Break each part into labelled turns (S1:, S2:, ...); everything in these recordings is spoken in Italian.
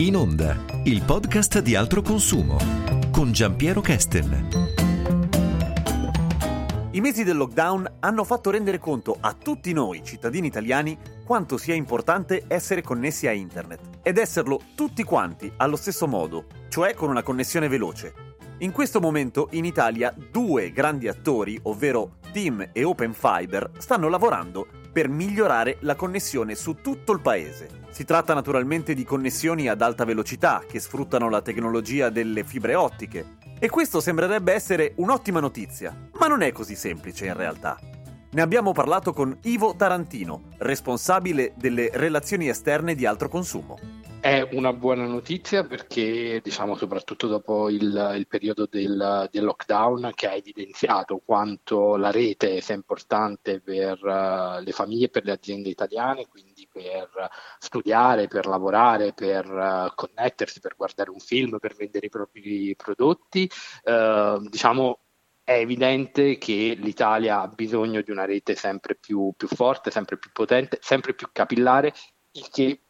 S1: In onda, il podcast di altro consumo con Giampiero Kesten.
S2: I mesi del lockdown hanno fatto rendere conto a tutti noi, cittadini italiani, quanto sia importante essere connessi a internet ed esserlo tutti quanti allo stesso modo, cioè con una connessione veloce. In questo momento in Italia due grandi attori, ovvero Team e Open Fiber, stanno lavorando per migliorare la connessione su tutto il paese. Si tratta naturalmente di connessioni ad alta velocità che sfruttano la tecnologia delle fibre ottiche. E questo sembrerebbe essere un'ottima notizia, ma non è così semplice in realtà. Ne abbiamo parlato con Ivo Tarantino, responsabile delle relazioni esterne di altro consumo.
S3: È una buona notizia perché, diciamo, soprattutto dopo il, il periodo del, del, lockdown che ha evidenziato quanto la rete sia importante per uh, le famiglie per le aziende italiane, quindi per studiare, per lavorare, per uh, connettersi, per guardare un film, per vendere i propri prodotti, uh, diciamo è evidente che l'Italia ha bisogno di una rete sempre più, più forte, sempre più potente, sempre più capillare, il che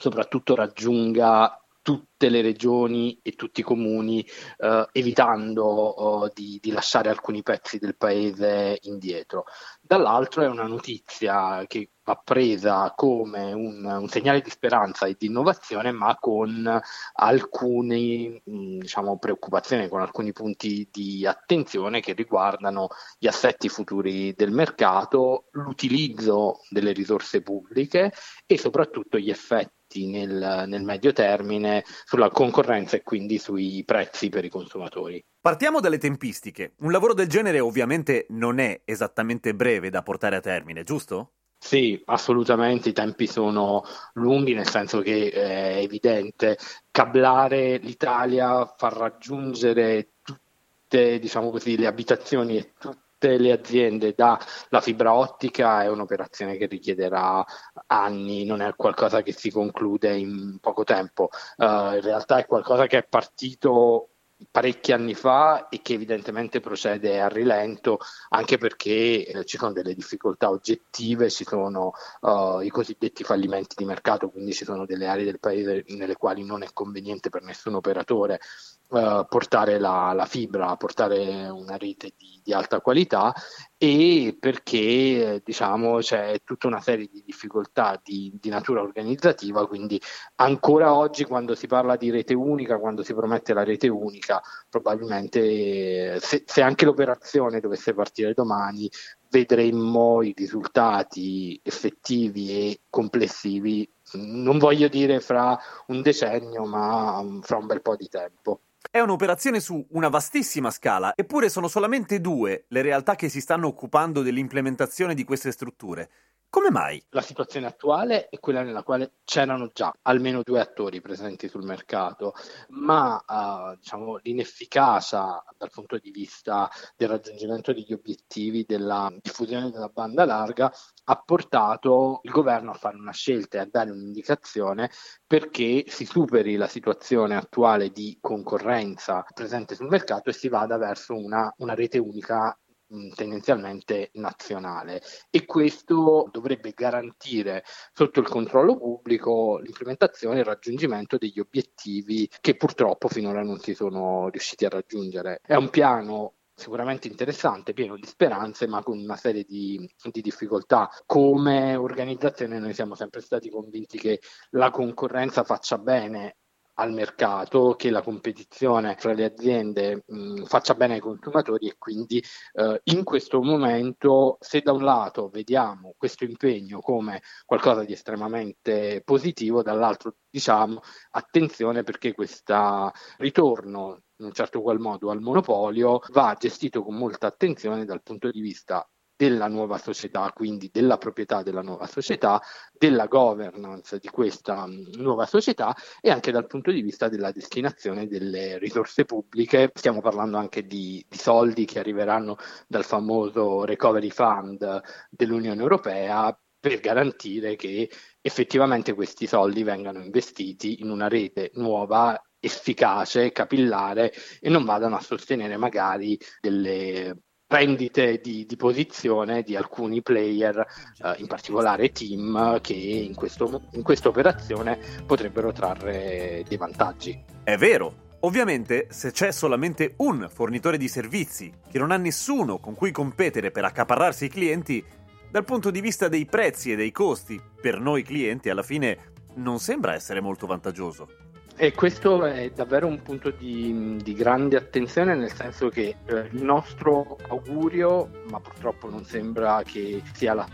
S3: soprattutto raggiunga tutte le regioni e tutti i comuni, eh, evitando oh, di, di, lasciare alcuni pezzi del paese indietro. Dall'altro è una notizia che va presa come un, un segnale di speranza e di innovazione, ma con alcune diciamo, preoccupazioni, con alcuni punti di attenzione che riguardano gli assetti futuri del mercato, l'utilizzo delle risorse pubbliche e soprattutto gli effetti nel, nel, medio termine sulla concorrenza e quindi sui prezzi per i consumatori.
S2: Partiamo dalle tempistiche. Un lavoro del genere ovviamente non è esattamente breve da portare a termine, giusto?
S3: Sì, assolutamente, i tempi sono lunghi, nel senso che è evidente cablare l'Italia, far raggiungere tutte diciamo così, le abitazioni e tutte tutte le aziende dalla fibra ottica è un'operazione che richiederà anni, non è qualcosa che si conclude in poco tempo. Uh, in realtà è qualcosa che è partito parecchi anni fa e che evidentemente procede a rilento anche perché eh, ci sono delle difficoltà oggettive, ci sono uh, i cosiddetti fallimenti di mercato, quindi ci sono delle aree del paese nelle quali non è conveniente per nessun operatore uh, portare la, la, fibra, portare una rete di, di alta qualità e perché diciamo c'è tutta una serie di difficoltà di, di, natura organizzativa, quindi ancora oggi quando si parla di rete unica, quando si promette la rete unica, probabilmente se, se anche l'operazione dovesse partire domani, vedremmo i risultati effettivi e complessivi, non voglio dire fra un decennio, ma fra un bel po' di tempo.
S2: È un'operazione su una vastissima scala, eppure sono solamente due le realtà che si stanno occupando dell'implementazione di queste strutture. Come mai?
S3: La situazione attuale è quella nella quale c'erano già almeno due attori presenti sul mercato, ma uh, diciamo, l'inefficacia dal punto di vista del raggiungimento degli obiettivi della diffusione della banda larga ha portato il governo a fare una scelta e a dare un'indicazione perché si superi la situazione attuale di concorrenza presente sul mercato e si vada verso una, una rete unica tendenzialmente nazionale e questo dovrebbe garantire sotto il controllo pubblico l'implementazione e il raggiungimento degli obiettivi che purtroppo finora non si sono riusciti a raggiungere. È un piano sicuramente interessante, pieno di speranze, ma con una serie di, di, difficoltà. Come organizzazione noi siamo sempre stati convinti che la concorrenza faccia bene al mercato, che la competizione fra le aziende mh, faccia bene ai consumatori e quindi eh, in questo momento se da un lato vediamo questo impegno come qualcosa di estremamente positivo, dall'altro diciamo attenzione perché questo ritorno in un certo qual modo al monopolio va gestito con molta attenzione dal punto di vista della nuova società, quindi della proprietà della nuova società, della governance di questa mm, nuova società e anche dal punto di vista della destinazione delle risorse pubbliche. Stiamo parlando anche di, di soldi che arriveranno dal famoso Recovery Fund dell'Unione Europea per garantire che effettivamente questi soldi vengano investiti in una rete nuova efficace, capillare e non vadano a sostenere magari delle rendite di, di, posizione di alcuni player, eh, in particolare team, che in, questo, in questa operazione potrebbero trarre dei vantaggi.
S2: È vero, Ovviamente, se c'è solamente un fornitore di servizi che non ha nessuno con cui competere per accaparrarsi i clienti, dal punto di vista dei prezzi e dei costi, per noi clienti alla fine non sembra essere molto vantaggioso.
S3: E questo è davvero un punto di, di grande attenzione, nel senso che eh, il nostro augurio, ma purtroppo non sembra che sia la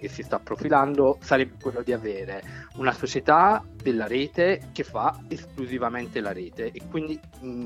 S3: che si sta profilando, sarebbe quello di avere una società della rete che fa esclusivamente la rete e quindi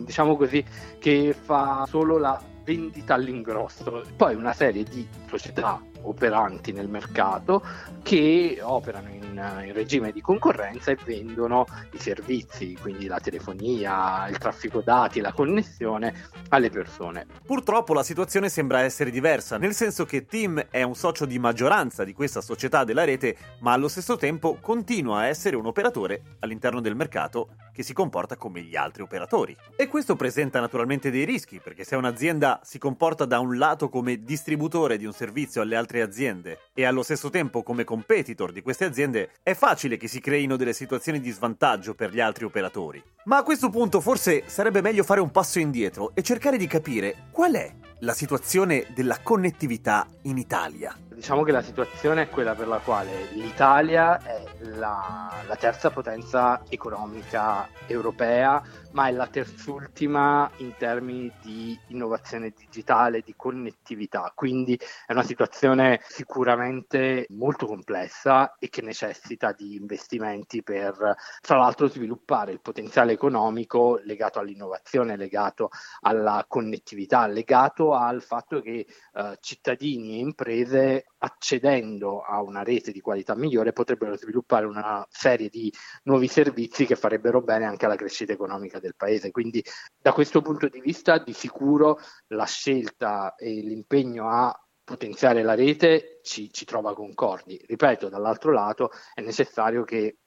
S3: diciamo così che fa solo la vendita all'ingrosso. Poi una serie di società operanti nel mercato che operano in, in, regime di concorrenza e vendono i servizi, quindi la telefonia, il traffico dati, la connessione alle persone.
S2: Purtroppo la situazione sembra essere diversa, nel senso che Tim è un socio di maggioranza di questa società della rete, ma allo stesso tempo continua a essere un operatore all'interno del mercato che si comporta come gli altri operatori. E questo presenta naturalmente dei rischi, perché se un'azienda si comporta da un lato come distributore di un servizio alle altre aziende e allo stesso tempo come competitor di queste aziende, è facile che si creino delle situazioni di svantaggio per gli altri operatori. Ma a questo punto forse sarebbe meglio fare un passo indietro e cercare di capire qual è la situazione della connettività in Italia.
S3: Diciamo che la situazione è quella per la quale l'Italia è la, la terza potenza economica europea, ma è la terzultima in termini di innovazione digitale, di connettività. Quindi è una situazione sicuramente molto complessa e che necessita di investimenti per, tra l'altro, sviluppare il potenziale economico legato all'innovazione, legato alla connettività, legato al fatto che eh, cittadini e imprese accedendo a una rete di qualità migliore potrebbero sviluppare una serie di nuovi servizi che farebbero bene anche alla crescita economica del paese. Quindi da questo punto di vista di sicuro la scelta e l'impegno a potenziare la rete ci, ci trova concordi. Ripeto, dall'altro lato è necessario che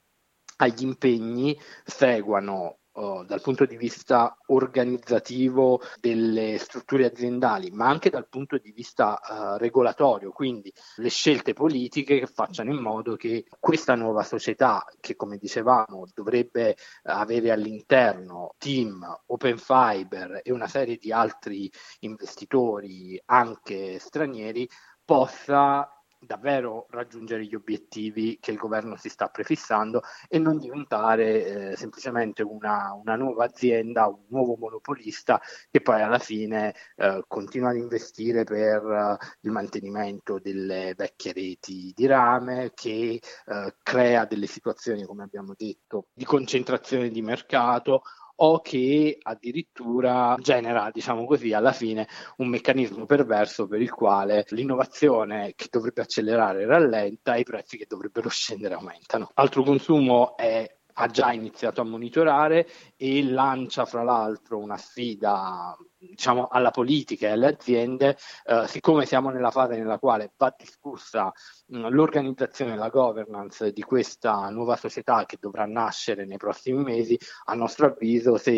S3: agli impegni seguano uh, dal punto di vista organizzativo delle strutture aziendali, ma anche dal punto di vista uh, regolatorio, quindi le scelte politiche che facciano in modo che questa nuova società, che come dicevamo dovrebbe avere all'interno team, open fiber e una serie di altri investitori anche stranieri, possa davvero raggiungere gli obiettivi che il governo si sta prefissando e non diventare eh, semplicemente una, una, nuova azienda, un nuovo monopolista che poi alla fine eh, continua ad investire per uh, il mantenimento delle vecchie reti di rame, che uh, crea delle situazioni, come abbiamo detto, di concentrazione di mercato o che addirittura genera, diciamo così, alla fine un meccanismo perverso per il quale l'innovazione che dovrebbe accelerare rallenta e i prezzi che dovrebbero scendere aumentano. Altro consumo è ha già iniziato a monitorare e lancia fra l'altro una sfida diciamo, alla politica e alle aziende, eh, siccome siamo nella fase nella quale va discussa mh, l'organizzazione e la governance di questa nuova società che dovrà nascere nei prossimi mesi, a nostro avviso, se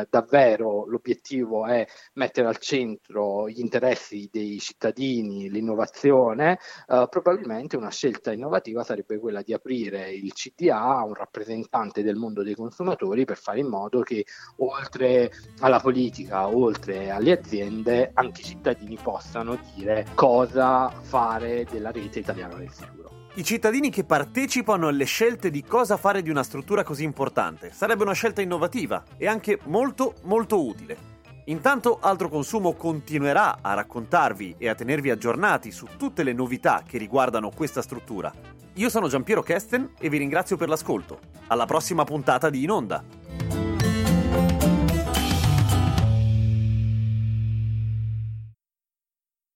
S3: eh, davvero l'obiettivo è mettere al centro gli interessi dei cittadini, l'innovazione, eh, probabilmente una scelta innovativa sarebbe quella di aprire il CDA a un rappresentante del mondo dei consumatori per fare in modo che oltre alla politica, oltre oltre alle aziende, anche i cittadini possano dire cosa fare della rete italiana del futuro.
S2: I cittadini che partecipano alle scelte di cosa fare di una struttura così importante sarebbe una scelta innovativa e anche molto molto utile. Intanto Altro Consumo continuerà a raccontarvi e a tenervi aggiornati su tutte le novità che riguardano questa struttura. Io sono Giampiero Kesten e vi ringrazio per l'ascolto. Alla prossima puntata di In Onda!